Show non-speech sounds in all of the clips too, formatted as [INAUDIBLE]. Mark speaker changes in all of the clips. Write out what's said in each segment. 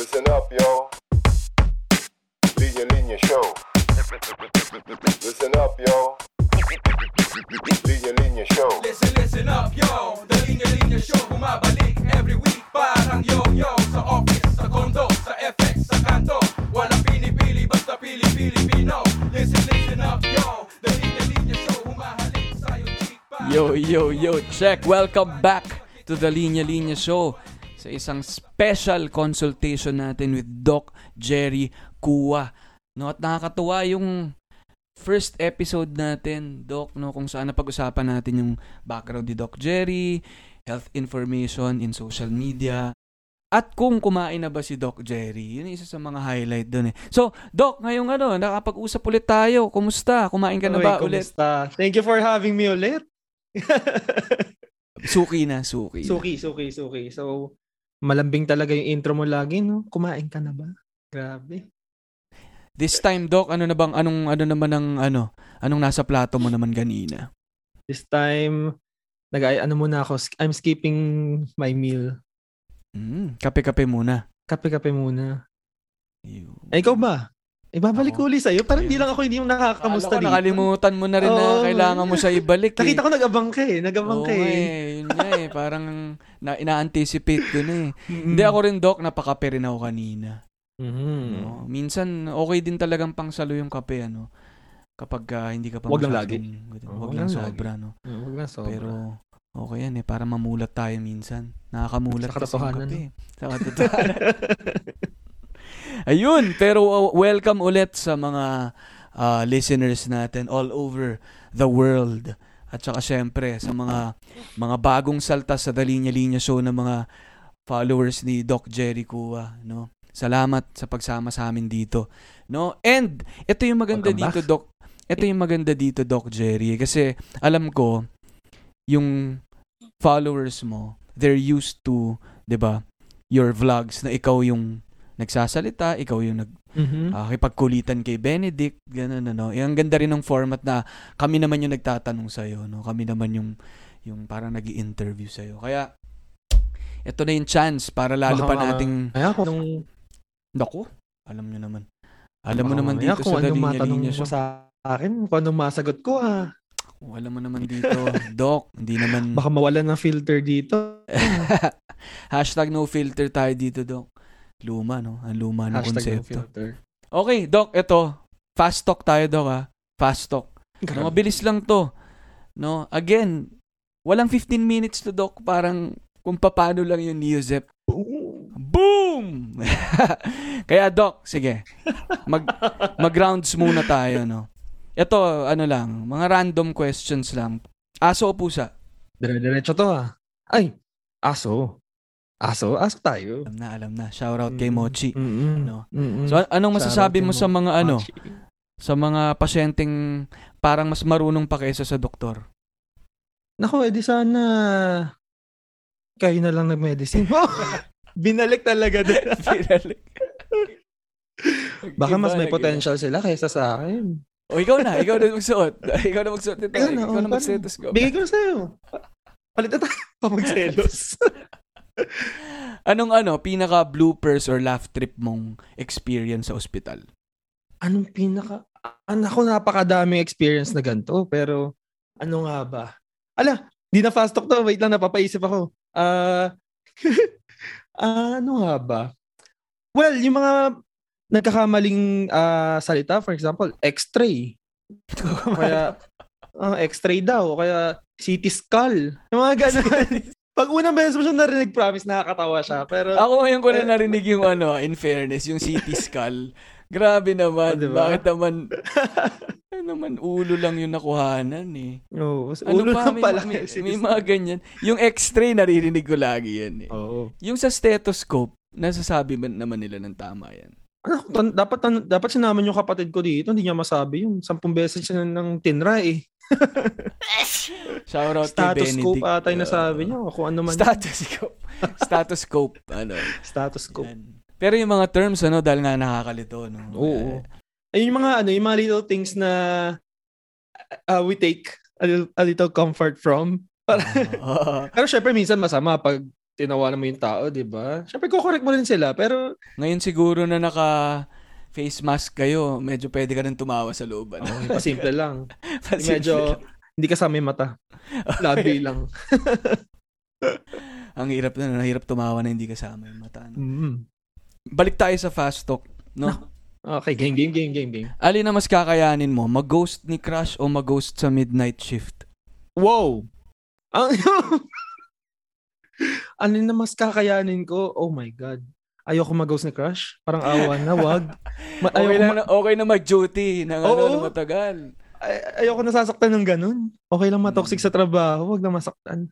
Speaker 1: Listen up, yo. Linya Linya Show. Listen up, yo. Linya Linya Show.
Speaker 2: Listen, listen up, yo The Linya Linya Show Bumabalik every week Parang yo-yo Sa office, sa condo, sa FX, sa kanto Walang pinipili, basta pili-Pilipino Listen, listen up, yo The Linya Linya Show Humahalik sa'yo, chick pa
Speaker 3: Yo, yo, yo, check. Welcome back to the Linya Linya Show sa isang special consultation natin with Doc Jerry Kua. No, at nakakatuwa yung first episode natin, Doc, no, kung saan napag-usapan natin yung background ni Doc Jerry, health information in social media, at kung kumain na ba si Doc Jerry. Yun isa sa mga highlight doon eh. So, Doc, ngayong ano, nakapag-usap ulit tayo. Kumusta? Kumain ka na
Speaker 4: Uy,
Speaker 3: ba ulit?
Speaker 4: kumusta? Thank you for having me ulit. [LAUGHS]
Speaker 3: Suki na, suki.
Speaker 4: suki, suki, suki. So, malambing talaga yung intro mo lagi, no? Kumain ka na ba? Grabe.
Speaker 3: This time, Doc, ano na bang, anong, ano naman ang, ano, anong nasa plato mo naman kanina?
Speaker 4: This time, nag ano muna ako, I'm skipping my meal.
Speaker 3: Mm, kape-kape muna.
Speaker 4: Kape-kape muna.
Speaker 3: Ayun.
Speaker 4: Eh, ikaw ba? Ibabalik ko ulit sa'yo. Parang hindi lang ako hindi yung nakakamusta dito.
Speaker 3: nakalimutan mo na rin na
Speaker 4: Oo,
Speaker 3: kailangan mo siya ibalik eh.
Speaker 4: Nakita ko nag-abang ka eh. Nag-abang
Speaker 3: Oo
Speaker 4: ka eh.
Speaker 3: eh. Yun nga eh. [LAUGHS] Parang na, ina-anticipate dun eh.
Speaker 4: Mm.
Speaker 3: Hindi ako rin, Doc, napakape rin ako kanina.
Speaker 4: Mhm.
Speaker 3: No? Minsan, okay din talagang pangsalo yung kape, ano. Kapag ah, hindi ka pa
Speaker 4: Wag lang
Speaker 3: masyadong-
Speaker 4: Oo,
Speaker 3: Wag
Speaker 4: wag
Speaker 3: lang
Speaker 4: lang
Speaker 3: sobra, no.
Speaker 4: Mm, Huwag na sobra.
Speaker 3: Pero, okay yan eh. Para mamulat tayo minsan. Nakakamulat
Speaker 4: Sa
Speaker 3: kasi yung
Speaker 4: katotohanan,
Speaker 3: kape. Sa katotohanan. [LAUGHS] Ayun, pero uh, welcome ulit sa mga uh, listeners natin all over the world. At saka syempre sa mga mga bagong salta sa Dalinya Linya Show ng mga followers ni Doc Jerry Kua, no? Salamat sa pagsama sa amin dito, no? And ito yung maganda
Speaker 4: Welcome
Speaker 3: dito,
Speaker 4: back.
Speaker 3: Doc. Ito yung maganda dito, Doc Jerry, kasi alam ko yung followers mo, they're used to, 'di ba? Your vlogs na ikaw yung nagsasalita, ikaw yung nag
Speaker 4: Mhm.
Speaker 3: Ah, kipagkulitan kay Benedict, ganun ano. Eh, ang ganda rin ng format na kami naman yung nagtatanong sa no. Kami naman yung yung parang nag-i-interview sa Kaya ito na yung chance para lalo
Speaker 4: Baka
Speaker 3: pa nating
Speaker 4: Ay, ako nung
Speaker 3: Nako, alam nyo naman. Alam mo naman dito
Speaker 4: kung
Speaker 3: sa Dalinya
Speaker 4: matanong
Speaker 3: Linya
Speaker 4: mo
Speaker 3: Show.
Speaker 4: sa akin, kung anong masagot ko ha.
Speaker 3: Kung alam mo naman dito, [LAUGHS] Doc, hindi naman
Speaker 4: Baka mawalan ng filter dito. [LAUGHS]
Speaker 3: Hashtag no filter tayo dito, Doc. Luma, no? Ang luma ng
Speaker 4: Hashtag
Speaker 3: konsepto.
Speaker 4: filter.
Speaker 3: Okay, Doc, ito. Fast talk tayo, Doc, ha? Fast talk. No, mabilis lang to. No, again, walang 15 minutes to doc, parang kung paano lang yung Newsep. Boom! [LAUGHS] Kaya doc, sige. Mag [LAUGHS] mag-rounds muna tayo, no. Ito, ano lang, mga random questions lang. Aso o pusa?
Speaker 4: Dire-diretso to ah. Ay, aso. Aso? Aso tayo.
Speaker 3: Alam na, alam na. Shout out kay Mochi.
Speaker 4: Mm-mm.
Speaker 3: No.
Speaker 4: Mm-mm.
Speaker 3: So, an- anong masasabi mo sa mga ano,
Speaker 4: Mochi.
Speaker 3: sa mga pasyenteng parang mas marunong pa kaysa sa doktor?
Speaker 4: Naku, edi sana kayo na lang nag-medicine. [LAUGHS] Binalik talaga din. [LAUGHS] Baka mas may
Speaker 3: Iba,
Speaker 4: potential sila kaysa sa akin.
Speaker 3: O ikaw na, ikaw na magsuot. [LAUGHS] ikaw na magsuot nito.
Speaker 4: Ikaw na,
Speaker 3: Ikaw,
Speaker 4: oh,
Speaker 3: na mag-stethoscope.
Speaker 4: Bigay ko na sa'yo. Palit na tayo pa magselos.
Speaker 3: Anong ano, pinaka bloopers or laugh trip mong experience sa ospital?
Speaker 4: Anong pinaka... Ano ako, napakadaming experience na ganito. Pero, ano nga ba? Ala, di na fast talk to. Wait lang, napapaisip ako. Ah... ah, [LAUGHS] ano nga ba? Well, yung mga nagkakamaling ah, salita, for example, x-ray. [LAUGHS] Kaya, ah, x-ray daw. Kaya, CT skull. Yung mga ganun. [LAUGHS] Pag unang beses mo siya narinig, promise, nakakatawa siya. Pero,
Speaker 3: Ako ngayon ko na narinig yung ano, in fairness, yung CT skull. [LAUGHS] Grabe naman.
Speaker 4: Oh, diba?
Speaker 3: Bakit naman, [LAUGHS] ano naman, ulo lang yung nakuhanan eh.
Speaker 4: oh,
Speaker 3: Ano
Speaker 4: ulo
Speaker 3: pa,
Speaker 4: lang
Speaker 3: may,
Speaker 4: pala.
Speaker 3: may, may
Speaker 4: skull. [LAUGHS]
Speaker 3: mga ganyan. Yung x-ray, naririnig ko lagi yan eh.
Speaker 4: Oo.
Speaker 3: Yung sa stethoscope, nasasabi ba naman nila ng tama yan?
Speaker 4: Ano, tan- dapat tan- dapat sinaman yung kapatid ko dito, hindi niya masabi yung sampung beses siya ng tinra eh. [LAUGHS]
Speaker 3: Shout out kay
Speaker 4: Statoscope
Speaker 3: Benedict.
Speaker 4: ata yung nasabi niya, kung ano man.
Speaker 3: Statoscope. Statoscope. ano.
Speaker 4: Statoscope.
Speaker 3: Yan. Pero yung mga terms, ano, dahil nga nakakalito, no?
Speaker 4: Oo. Ayun yung mga ano, yung mga little things na uh, we take a little, a little comfort from. [LAUGHS]
Speaker 3: Oo. [LAUGHS]
Speaker 4: pero syempre minsan masama pag tinawanan mo yung tao, di ba? Siyempre, kukorek mo rin sila, pero
Speaker 3: Ngayon siguro na naka face mask kayo, medyo pwede ka nang tumawa sa loob. Ano?
Speaker 4: oh, pasimple lang. [LAUGHS]
Speaker 3: Pasimple
Speaker 4: Medyo,
Speaker 3: lang.
Speaker 4: hindi kasama yung mata. Labi lang. [LAUGHS]
Speaker 3: Ang hirap na, nahirap tumawa na hindi kasama yung mata. No?
Speaker 4: Mm.
Speaker 3: Balik tayo sa fast talk. No?
Speaker 4: Okay, game, game, game, game, game.
Speaker 3: Alin na mas kakayanin mo? Mag-ghost ni Crush o mag-ghost sa midnight shift?
Speaker 4: Wow! Ang, [LAUGHS] ano na mas kakayanin ko? Oh my God. Ayoko mag-ghost ni crush. Parang awa na, wag. Ma- [LAUGHS]
Speaker 3: Okay
Speaker 4: ayoko,
Speaker 3: na,
Speaker 4: ma-
Speaker 3: okay na mag-duty ng ano,
Speaker 4: Oo.
Speaker 3: ng matagal.
Speaker 4: ay- ayoko nasasaktan ng ganun. Okay lang matoxic sa trabaho, wag na masaktan.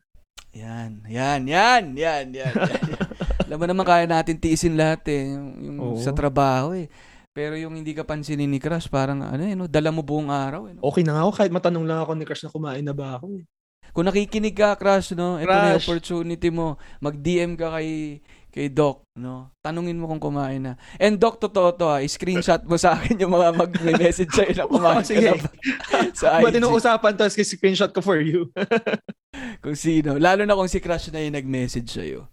Speaker 3: Yan, yan, yan, yan, yan. yan. [LAUGHS] Alam mo naman kaya natin tiisin lahat eh, yung, yung
Speaker 4: Oo.
Speaker 3: sa trabaho eh. Pero yung hindi ka pansinin ni Crush, parang ano eh, no, dala mo buong araw eh. No?
Speaker 4: Okay na nga ako kahit matanong lang ako ni crush na kumain na ba ako. Eh.
Speaker 3: Kung nakikinig ka, Crush, no, ito na yung
Speaker 4: Crush.
Speaker 3: opportunity mo. Mag-DM ka kay kay Doc, no? Tanungin mo kung kumain na. And Doc, totoo to ha, i-screenshot mo sa akin yung mga mag-message sa'yo na [LAUGHS] kumain
Speaker 4: Oh,
Speaker 3: ka
Speaker 4: sige.
Speaker 3: na ba sa
Speaker 4: Ba't
Speaker 3: IG.
Speaker 4: inuusapan to? Screenshot ko for you. [LAUGHS]
Speaker 3: Kung sino. Lalo na kung si Crush na yung nag-message sa'yo.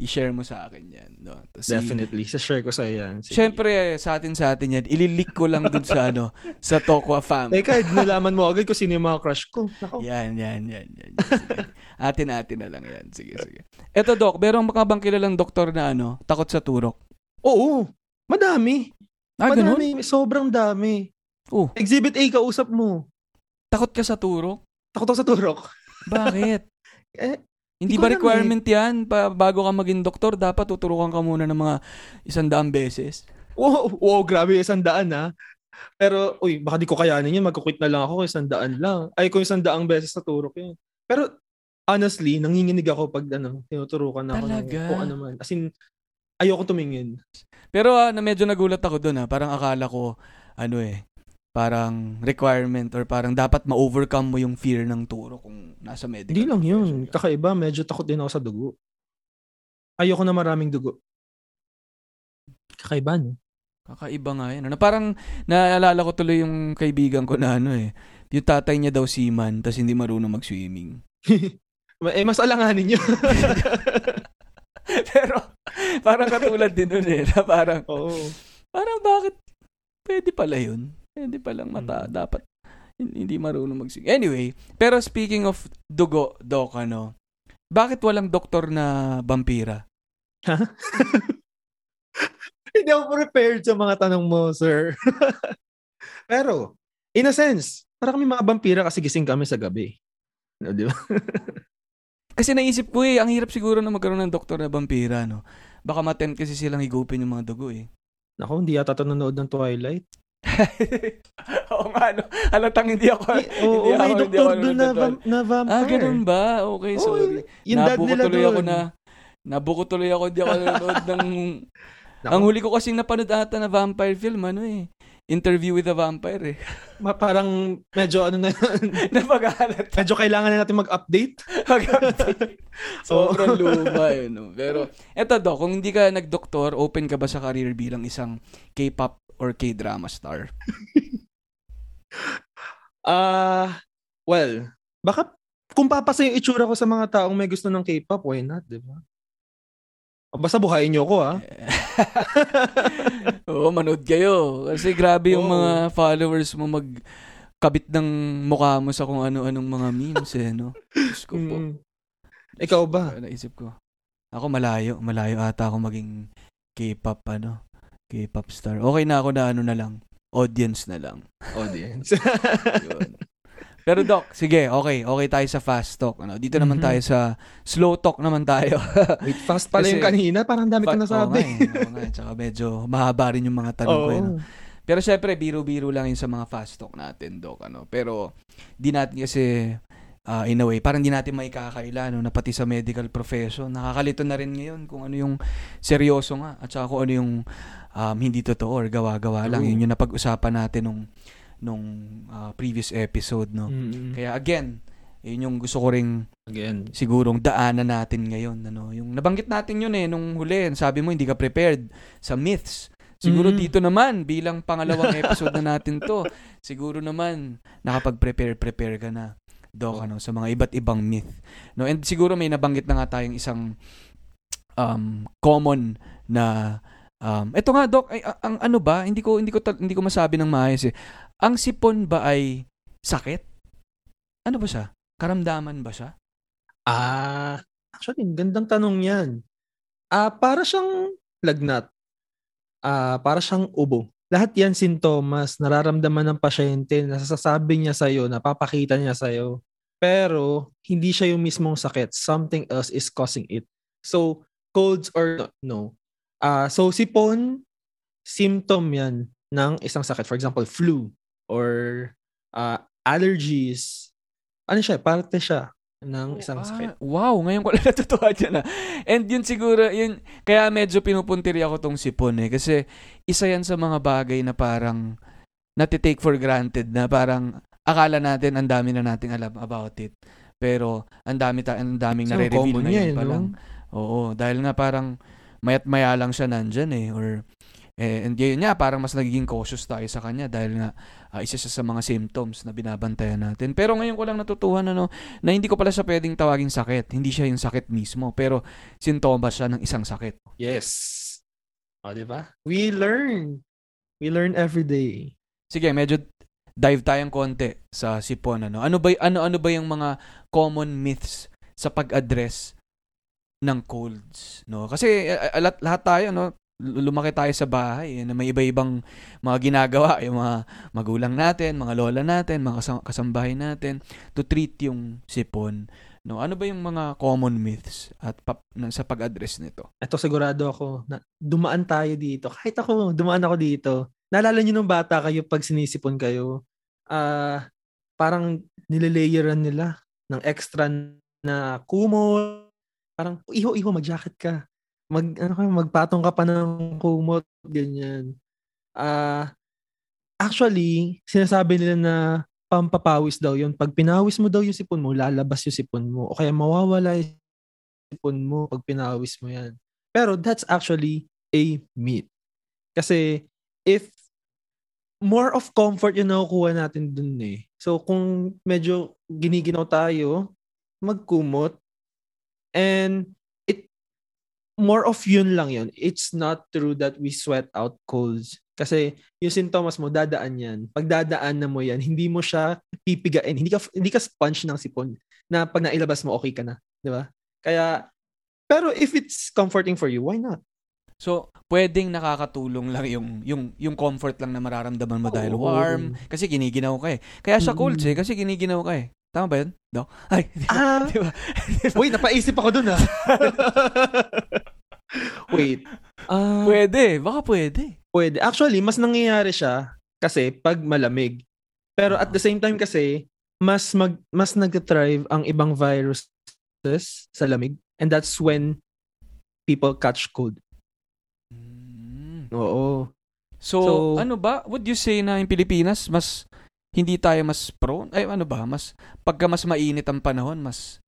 Speaker 3: I-share mo sa akin yan. No? Tapos
Speaker 4: Definitely. Sa share ko sa yan. Sige.
Speaker 3: Siyempre, sa atin sa atin yan, ililik ko lang dun sa [LAUGHS] ano, sa Tokwa fam.
Speaker 4: Teka, nalaman mo agad kung sino yung mga crush ko. Nako.
Speaker 3: Yan, yan, yan, yan. Atin-atin na lang yan. Sige, sige. Eto, Doc, meron ka bang kilalang doktor na ano, takot sa turok?
Speaker 4: Oo. Madami.
Speaker 3: Ah, ganun?
Speaker 4: Madami. Sobrang dami.
Speaker 3: Oh,
Speaker 4: Exhibit A, kausap mo.
Speaker 3: takot ka sa turok?
Speaker 4: Takot ako sa turok.
Speaker 3: Bakit? [LAUGHS]
Speaker 4: Eh,
Speaker 3: Hindi
Speaker 4: ko
Speaker 3: ba
Speaker 4: eh.
Speaker 3: requirement yan? Pa, bago ka maging doktor, dapat tuturukan ka muna ng mga isandaang beses.
Speaker 4: wow, wow, grabe isang daan ha. Pero, uy, baka di ko kayanin yun. Magkukwit na lang ako kung isang daan lang. Ay, kung isang daang beses sa turok yun. Pero, honestly, nanginginig ako pag ano, tinuturukan ako ng
Speaker 3: Talaga?
Speaker 4: kung ano man. As in, ayoko tumingin.
Speaker 3: Pero ah, na medyo nagulat ako doon ah. Parang akala ko, ano eh, parang requirement or parang dapat ma-overcome mo yung fear ng turo kung nasa medical.
Speaker 4: Hindi lang yun. Kakaiba, medyo takot din ako sa dugo. Ayoko na maraming dugo. Kakaiba, no?
Speaker 3: Kakaiba nga yan. Ano, parang naalala ko tuloy yung kaibigan ko na ano eh. Yung tatay niya daw seaman, tapos hindi marunong mag-swimming. [LAUGHS]
Speaker 4: eh, mas alanganin yun. [LAUGHS]
Speaker 3: Pero parang katulad din nun eh. Na parang,
Speaker 4: Oo.
Speaker 3: parang bakit pwede pala yun? Pwede palang mata.
Speaker 4: Mm.
Speaker 3: Dapat hin- hindi marunong mag Anyway, pero speaking of dugo, Doc, ano, bakit walang doktor na vampira? [LAUGHS]
Speaker 4: Hindi ako prepared sa mga tanong mo, sir. [LAUGHS] Pero, in a sense, parang kami mga vampira kasi gising kami sa gabi. No, di ba? [LAUGHS]
Speaker 3: Kasi naisip ko eh, ang hirap siguro na magkaroon ng doktor na vampira, no? Baka matempt kasi silang higupin yung mga dugo eh.
Speaker 4: Ako, hindi yata ito ng Twilight. [LAUGHS]
Speaker 3: Oo nga, no? Halatang hindi ako,
Speaker 4: Eh, [LAUGHS] Oo,
Speaker 3: hindi
Speaker 4: may
Speaker 3: ako, hindi
Speaker 4: doktor
Speaker 3: ako
Speaker 4: doon na, vam- na vampire.
Speaker 3: Ah, ganun ba? Okay,
Speaker 4: Oo,
Speaker 3: sorry.
Speaker 4: Yung dad
Speaker 3: Nabuko
Speaker 4: nila
Speaker 3: tuloy ako
Speaker 4: doon.
Speaker 3: na, nabuko tuloy ako, hindi ako nanonood ng,
Speaker 4: Naku,
Speaker 3: ang huli ko kasing napanood ata na vampire film, ano eh, Interview with a Vampire eh. [LAUGHS]
Speaker 4: ma- parang medyo ano na
Speaker 3: Napagalat.
Speaker 4: medyo kailangan na natin mag-update.
Speaker 3: Sobrang luma eh, no? Pero, eto do, kung hindi ka nagdoktor, open ka ba sa career bilang isang K-pop or K-drama star? [LAUGHS]
Speaker 4: Ah, well, baka kung papasa yung itsura ko sa mga taong may gusto ng K-pop, why not, di ba? Basta buhayin niyo ako, ah. [LAUGHS]
Speaker 3: Oo, manood kayo. Kasi grabe yung
Speaker 4: Oo.
Speaker 3: mga followers mo mag kabit ng mukha mo sa kung ano-anong mga memes eh, no? Diyos ko po.
Speaker 4: Mm. Ikaw ba?
Speaker 3: Ano, Naisip ko. Ako malayo. Malayo ata ako maging K-pop, ano? K-pop star. Okay na ako na ano na lang. Audience na lang.
Speaker 4: Audience. [LAUGHS]
Speaker 3: Yun. Pero Doc, sige, okay. Okay tayo sa fast talk. Ano? Dito naman
Speaker 4: Mhm.
Speaker 3: tayo sa slow talk naman tayo. [LAUGHS]
Speaker 4: Wait, fast pala
Speaker 3: Kasi-
Speaker 4: yung kanina. Parang dami ko
Speaker 3: Fa-
Speaker 4: nasabi.
Speaker 3: Oo nga, eh. Oo nga, eh. Tsaka medyo mahaba rin yung mga tanong ko. eh, no?
Speaker 4: Oo.
Speaker 3: Pero syempre, biro-biro lang yun sa mga fast talk natin, Doc. Ano? Pero di natin kasi, ah, in a way, parang di natin may kakaila, no? na pati sa medical profession. Nakakalito na rin ngayon kung ano yung seryoso nga at saka kung ano yung um, hindi totoo or gawa-gawa lang. Yun yung napag-usapan natin nung, nung ah, previous episode. No?
Speaker 4: Mm-mm.
Speaker 3: Kaya again, yun yung gusto ko ring
Speaker 4: Again.
Speaker 3: sigurong daanan natin ngayon. Ano, yung nabanggit natin yun eh, nung huli, sabi mo hindi ka prepared sa myths. Siguro
Speaker 4: Mm.
Speaker 3: dito naman, bilang pangalawang episode na natin to, [LAUGHS] siguro naman, nakapag-prepare, prepare ka na. Doc,
Speaker 4: Oh.
Speaker 3: ano, sa mga iba't ibang myth. No, and siguro may nabanggit na nga tayong isang um, common na um, ito nga doc, ay, ang ano ba? Hindi ko hindi ko hindi ko masabi ng maayos eh. Ang sipon ba ay sakit? Ano ba siya? Karamdaman ba siya?
Speaker 4: Ah, actually, gandang tanong yan. Ah, para siyang lagnat. Ah, para siyang ubo. Lahat yan sintomas, nararamdaman ng pasyente, nasasabi niya sa'yo, napapakita niya sa'yo. Pero, hindi siya yung mismong sakit. Something else is causing it. So, colds or no. Ah, so, sipon, symptom yan ng isang sakit. For example, flu or ah, allergies. Ano siya? Parte siya ng isang
Speaker 3: Ah,
Speaker 4: sakit.
Speaker 3: wow, ngayon ko lang [LAUGHS] natutuwa dyan ah. And yun siguro, yun, kaya medyo pinupuntiri ako tong sipon eh. Kasi isa yan sa mga bagay na parang natitake for granted na parang akala natin ang dami na nating alam about it. Pero ang dami ta ang daming
Speaker 4: So,
Speaker 3: nare-reveal
Speaker 4: common
Speaker 3: ngayon
Speaker 4: yan,
Speaker 3: pa
Speaker 4: no?
Speaker 3: lang. Oo, dahil nga parang mayat maya lang siya nandyan eh. Or, eh, and yun nga, parang mas nagiging cautious tayo sa kanya dahil nga ah, isa siya sa mga symptoms na binabantayan natin. Pero ngayon ko lang natutuhan ano, na hindi ko pala siya pwedeng tawaging sakit. Hindi siya yung sakit mismo, pero sintomas siya ng isang sakit.
Speaker 4: Yes. O, di ba? We learn. We learn every day.
Speaker 3: Sige, medyo dive tayong konti sa sipon ano. Ano ba ano ano ba yung mga common myths sa pag-address ng colds, no? Kasi uh, lahat, lahat tayo no, lumaki tayo sa bahay eh, na may iba-ibang mga ginagawa, yung mga magulang natin, mga lola natin, mga kasam- kasambahay natin to treat yung sipon. No, ano ba yung mga common myths at pap- sa pag-address nito?
Speaker 4: Ito sigurado ako na dumaan tayo dito. Kahit ako, dumaan ako dito. Naalala niyo nung bata kayo pag sinisipon kayo, ah parang nilalayeran nila ng extra na kumot. Parang, iho, iho, mag-jacket ka. Mag, ano ka, magpatong ka pa ng kumot, ganyan. Ah, actually, sinasabi nila na pampapawis daw yun. Pag pinawis mo daw yung sipon mo, lalabas yung sipon mo. O kaya mawawala yung sipon mo pag pinawis mo yan. Pero that's actually a myth. Kasi if more of comfort yung nakukuha natin dun eh. So kung medyo giniginaw tayo, magkumot. And it more of yun lang yun. It's not true that we sweat out colds. Kasi yung sintomas mo, dadaan yan. Pag dadaan na mo yan, hindi mo siya pipigain. Hindi ka, hindi ka sponge ng sipon na pag nailabas mo, okay ka na. Di ba? Kaya, pero if it's comforting for you, why not?
Speaker 3: So, pwedeng nakakatulong lang yung yung yung comfort lang na mararamdaman mo dahil
Speaker 4: Oo.
Speaker 3: warm kasi giniginaw ka eh. Kaya siya colds eh
Speaker 4: Mm.
Speaker 3: kasi giniginaw ka eh. Tama ba 'yun? No? [LAUGHS] Ay, di ba?
Speaker 4: Ah,
Speaker 3: Di ba?
Speaker 4: wait, napaisip ako dun ah. [LAUGHS] wait. Ah,
Speaker 3: Pwede, baka pwede.
Speaker 4: pwede. Actually, mas nangyayari siya kasi pag malamig. Pero at the same time kasi, mas mag mas nag-thrive ang ibang viruses sa lamig. And that's when people catch cold.
Speaker 3: Mm.
Speaker 4: Oo.
Speaker 3: So,
Speaker 4: So-
Speaker 3: ano ba? Would you say na yung Pilipinas mas hindi tayo mas prone? Ay, ano ba? Mas pagka mas mainit ang panahon, mas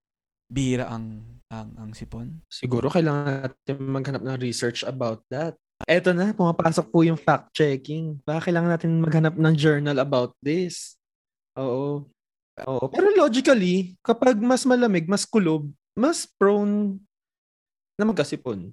Speaker 3: bihira ang ang ang sipon.
Speaker 4: Siguro kailangan natin maghanap ng research about that. Eto na, pumapasok po yung fact-checking. Baka kailangan natin maghanap ng journal about this. Oo. Oo. Pero logically, kapag mas malamig, mas kulob, mas prone na magkasipon.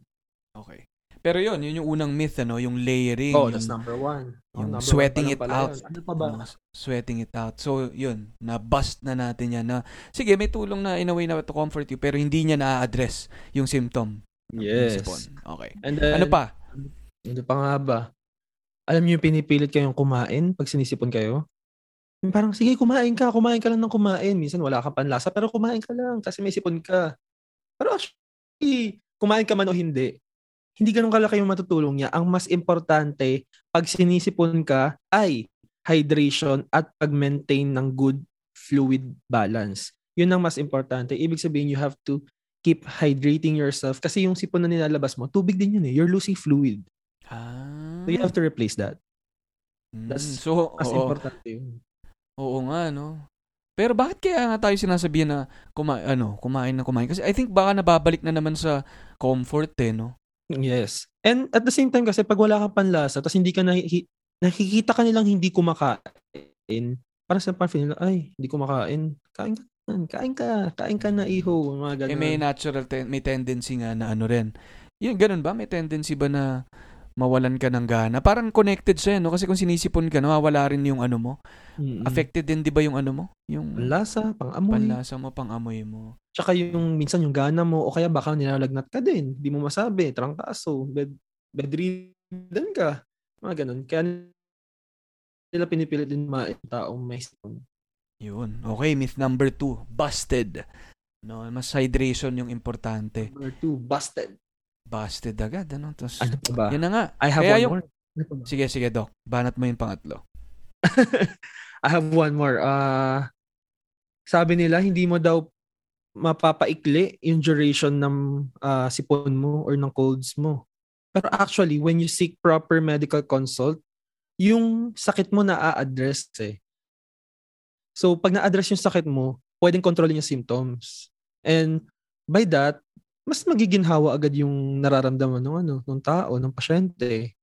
Speaker 3: Okay. Pero yun, yun yung unang myth, ano? Yung layering.
Speaker 4: Oh,
Speaker 3: yung,
Speaker 4: that's number one. Oh,
Speaker 3: yung
Speaker 4: number one
Speaker 3: sweating
Speaker 4: lang
Speaker 3: it out.
Speaker 4: yun. Ano pa ba?
Speaker 3: ano, sweating it out. So, yun. Na-bust na natin yan. Na, sige, may tulong na in a way na to comfort you, pero hindi niya na-address yung symptom.
Speaker 4: Yes.
Speaker 3: Okay.
Speaker 4: And then,
Speaker 3: Ano pa?
Speaker 4: Ano pa nga ba? Alam niyo yung pinipilit kayong kumain pag sinisipon kayo? Parang, sige, kumain ka. Kumain ka lang ng kumain. Minsan wala kang panlasa, pero kumain ka lang kasi may sipon ka. Pero actually, kumain ka man o hindi, hindi ganun kalaki yung matutulong niya. Ang mas importante, pag sinisipon ka, ay hydration at pag-maintain ng good fluid balance. Yun ang mas importante. Ibig sabihin, you have to keep hydrating yourself kasi yung sipon na nilalabas mo, tubig din yun eh. You're losing fluid.
Speaker 3: Ah.
Speaker 4: So you have to replace that.
Speaker 3: Mm,
Speaker 4: That's
Speaker 3: so,
Speaker 4: Mas
Speaker 3: oo,
Speaker 4: importante yun.
Speaker 3: oo nga, no? Pero bakit kaya nga tayo sinasabihan na kuma ano, kumain na kumain? Kasi I think baka nababalik na naman sa comfort eh, no?
Speaker 4: Yes. And at the same time kasi pag wala kang panlasa tapos hindi ka nahi- nakikita ka nilang hindi kumakain, parang sa parang feeling ay, hindi kumakain. Kain ka. Kain ka. Kain ka na iho. Mga ganun.
Speaker 3: Eh, may natural, ten- may tendency nga na ano rin, Yun, ganun ba? May tendency ba na mawalan ka ng gana? Parang connected siya, no? Kasi kung sinisipon ka, nawawala rin yung ano mo.
Speaker 4: Mm-mm.
Speaker 3: Affected din, di ba, yung ano mo? Yung
Speaker 4: Panlasa, pang-amoy.
Speaker 3: panlasa mo, pang-amoy mo.
Speaker 4: Tsaka yung minsan yung gana mo o kaya baka nilalagnat ka din. Di mo masabi. Trangkaso. Bed, bedridden ka. Mga ganun. Kaya nila pinipilit din mga taong may stone.
Speaker 3: Yun. Okay, myth number two. Busted. No, mas hydration yung importante.
Speaker 4: Number two, busted.
Speaker 3: Busted agad, ano? Tapos,
Speaker 4: Ano pa ba?
Speaker 3: yun na nga.
Speaker 4: I have
Speaker 3: Kaya
Speaker 4: one
Speaker 3: yung-
Speaker 4: more. Ano?
Speaker 3: Sige, sige, Doc. Banat mo yung pangatlo. [LAUGHS]
Speaker 4: I have one more. Ah, sabi nila hindi mo daw mapapaikli yung duration ng ah, sipon mo or ng colds mo. Pero actually, when you seek proper medical consult, yung sakit mo na a-address eh. So, pag na-address yung sakit mo, pwedeng kontrolin yung symptoms. And by that, mas magiginhawa agad yung nararamdaman ng ano, ng tao, ng pasyente.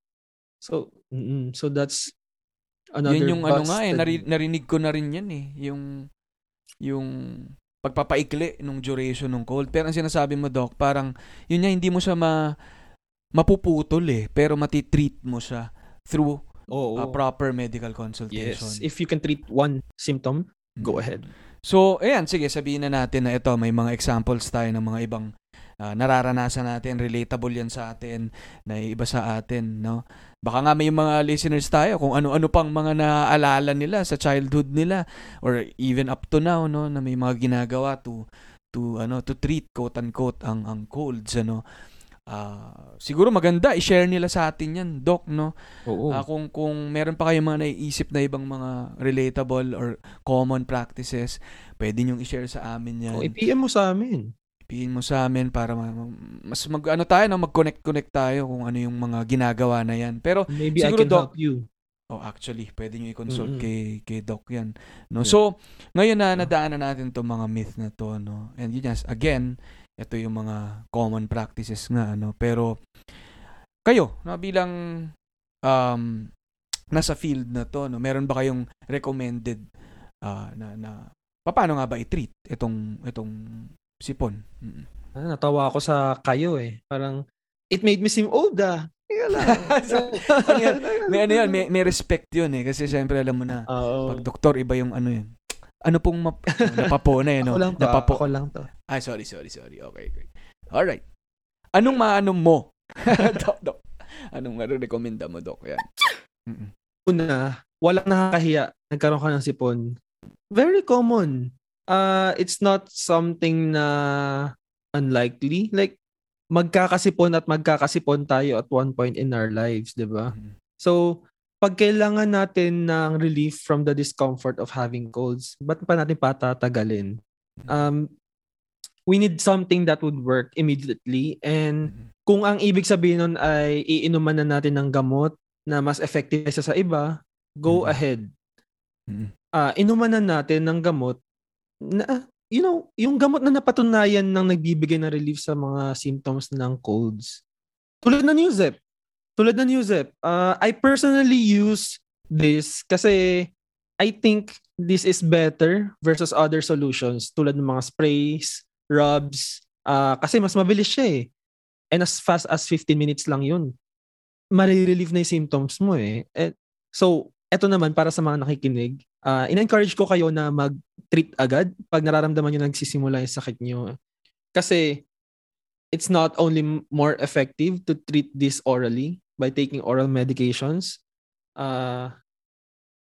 Speaker 4: So, mm, so that's another
Speaker 3: Yan yung ano nga eh,
Speaker 4: busted-
Speaker 3: nari- narinig ko na rin yan eh. Yung, yung pagpapaikli nung duration ng cold. Pero ang sinasabi mo, Doc, parang, yun nga, hindi mo siya ma, mapuputol eh. Pero matitreat mo siya through
Speaker 4: Oo.
Speaker 3: a proper medical consultation.
Speaker 4: Yes. If you can treat one symptom, go
Speaker 3: Mm.
Speaker 4: ahead.
Speaker 3: So, ayan, sige, sabihin na natin na ito, may mga examples tayo ng mga ibang ah, nararanasan natin, relatable yan sa atin, na iba sa atin, no? Baka nga may mga listeners tayo kung ano-ano pang mga naaalala nila sa childhood nila or even up to now, no, na may mga ginagawa to to ano to treat quote unquote ang ang colds ano Ah, siguro maganda i-share nila sa atin yan doc no
Speaker 4: Oo.
Speaker 3: Ah, kung kung meron pa kayong mga naiisip na ibang mga relatable or common practices, pwede nyo i-share sa amin yan.
Speaker 4: O, i-PM mo sa amin.
Speaker 3: Ipiin mo sa amin para ma- ma- mas mag ano tayo no, mag-connect-connect tayo kung ano yung mga ginagawa na yan. Pero
Speaker 4: Maybe
Speaker 3: Siguro,
Speaker 4: I can
Speaker 3: Doc,
Speaker 4: help you.
Speaker 3: oh actually, pwede nyo i-consult
Speaker 4: Mm-mm.
Speaker 3: kay kay Doc yan. No.
Speaker 4: Yeah.
Speaker 3: So, ngayon na nadaanan natin tong mga myth na to no. And yun yes, again, ito yung mga common practices nga ano. Pero kayo, no, bilang um nasa field na to, no, meron ba kayong recommended ah, na na paano nga ba i-treat itong itong sipon? Mm.
Speaker 4: Ah, natawa ako sa kayo eh. Parang, it made me seem old ah. Lang. [LAUGHS]
Speaker 3: Ano? May ano yan, may, may respect yun eh. Kasi syempre alam mo na,
Speaker 4: Oo.
Speaker 3: pag doktor, iba yung ano yun. Ano pong map- napapo na eh, no?
Speaker 4: Ako lang to. ah.
Speaker 3: Napapo.
Speaker 4: Ako lang to.
Speaker 3: Ay, sorry, sorry, sorry. Okay, okay. Alright. Anong maano mo? [LAUGHS] dok, dok. Anong marirekomenda mo, Dok? Yan. Mm-mm.
Speaker 4: Una, walang nakakahiya. Nagkaroon ka ng sipon. Very common. Uh, it's not something na unlikely. Like, magkakasipon at magkakasipon tayo at one point in our lives, di ba?
Speaker 3: Mm.
Speaker 4: So, pag kailangan natin ng relief from the discomfort of having colds, ba't pa natin patatagalin? Um, we need something that would work immediately and
Speaker 3: Mm.
Speaker 4: kung ang ibig sabihin nun ay iinuman na natin ng gamot na mas effective kaysa sa iba, go
Speaker 3: Mhm.
Speaker 4: ahead. Ah, inuman na natin ng gamot na you know, yung gamot na napatunayan ng nagbibigay ng relief sa mga symptoms ng colds. Tulad ng Newzep. Tulad ng Newzep. Uh, I personally use this kasi I think this is better versus other solutions tulad ng mga sprays, rubs, ah, kasi mas mabilis siya eh. And as fast as 15 minutes lang yun. Marirelieve na yung symptoms mo eh. Eh, so, eto naman para sa mga nakikinig, ah in-encourage ko kayo na mag-treat agad pag nararamdaman nyo nagsisimula yung sakit nyo. Kasi it's not only more effective to treat this orally by taking oral medications, ah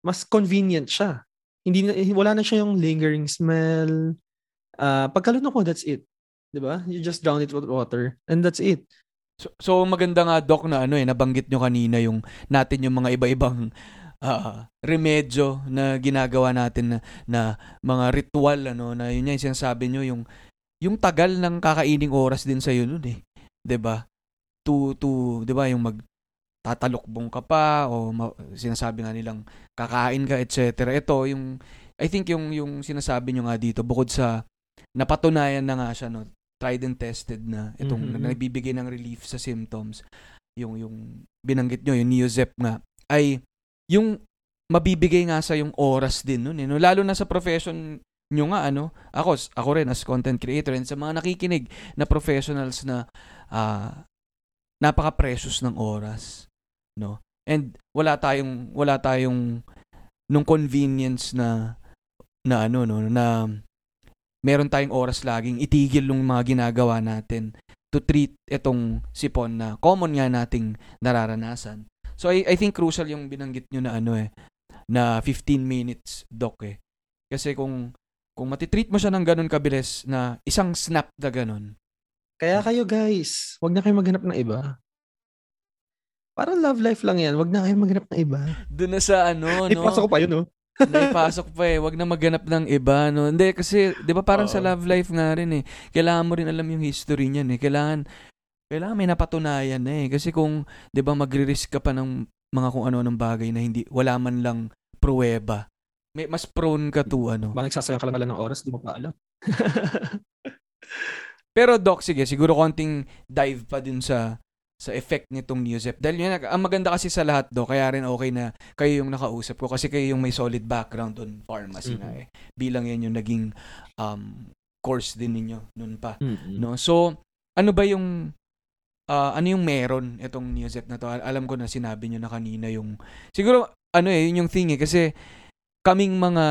Speaker 4: mas convenient siya. Hindi na, wala na siya yung lingering smell. Ah pagkalunok mo, that's it. 'Di ba? You just drown it with water and that's it.
Speaker 3: So, so maganda nga doc na ano eh nabanggit nyo kanina yung natin yung mga iba-ibang ah, remedyo na ginagawa natin na, na mga ritual ano na yun yung sinasabi nyo yung yung tagal ng kakaining oras din sa nun eh. 'Di ba? To to 'di ba yung mag tatalukbong ka pa o ma- sinasabi nga nilang kakain ka etc. Ito yung I think yung yung sinasabi nyo nga dito bukod sa napatunayan na nga siya no tried and tested na itong
Speaker 4: Mhm.
Speaker 3: na nagbibigay ng relief sa symptoms yung yung binanggit nyo yung Neozep nga ay yung mabibigay nga sa yung oras din nun eh, no? lalo na sa profession nyo nga ano ako ako rin as content creator and sa mga nakikinig na professionals na ah, napaka-precious ng oras, no? And wala tayong wala tayong nung convenience na na ano no na meron tayong oras laging itigil yung mga ginagawa natin to treat itong sipon na common nga nating nararanasan. So I, I think crucial yung binanggit nyo na ano eh, na 15 minutes doc eh. Kasi kung kung matitreat mo siya ng ganun kabilis na isang snap na ganun,
Speaker 4: Kaya kayo guys, wag na kayo maghanap ng iba. Parang love life lang yan. Wag na kayo maghanap ng iba.
Speaker 3: doon na sa ano, no?
Speaker 4: Ipasok ko pa yun, no? [LAUGHS]
Speaker 3: Naipasok pa eh. Wag na maghanap ng iba, no? Hindi, kasi, di ba parang sa
Speaker 4: Oo.
Speaker 3: love life nga rin eh. Kailangan mo rin alam yung history niyan eh. Kailangan, kailangan may napatunayan na eh. Kasi kung, di ba, magre-risk ka pa ng mga kung ano ng bagay na hindi, wala man lang pruweba. May, mas prone ka to, ano.
Speaker 4: Baka nagsasayang ka lang pala ng oras, di mo pa alam. [LAUGHS]
Speaker 3: Pero Doc, sige, siguro konting dive pa din sa sa effect nitong Newsep. Dahil yun, ang maganda kasi sa lahat, Doc, kaya rin okay na kayo yung nakausap ko kasi kayo yung may solid background on pharmacy nga
Speaker 4: Mhm.
Speaker 3: eh. Bilang yan yung naging um, course din ninyo noon pa.
Speaker 4: Mm-mm.
Speaker 3: No? So, ano ba yung ah, ano yung meron itong Newsep na to? Al- Alam ko na sinabi nyo na kanina yung siguro ano eh, yun yung thing eh kasi kaming mga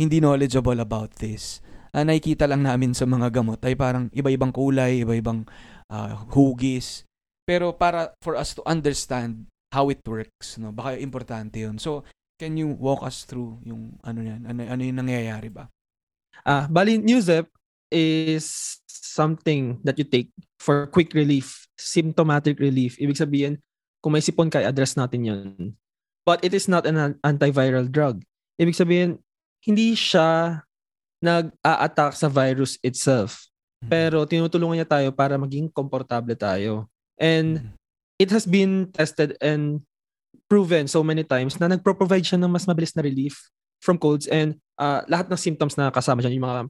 Speaker 3: hindi knowledgeable about this. ah, nakikita lang namin sa mga gamot ay parang iba-ibang kulay, iba-ibang ah, hugis. Pero para for us to understand how it works, no? Baka importante 'yun. So, can you walk us through yung ano yan? Ano ano yung nangyayari ba?
Speaker 4: Ah, bali, Newsep is something that you take for quick relief, symptomatic relief. Ibig sabihin, kung may sipon ka, address natin yun. But it is not an an- antiviral drug. Ibig sabihin, hindi siya nag-a-attack sa virus itself. Pero tinutulungan niya tayo para maging komportable tayo. And
Speaker 3: Mm.
Speaker 4: it has been tested and proven so many times na nagpro-provide siya ng mas mabilis na relief from colds and ah, lahat ng symptoms na kasama dyan, yung mga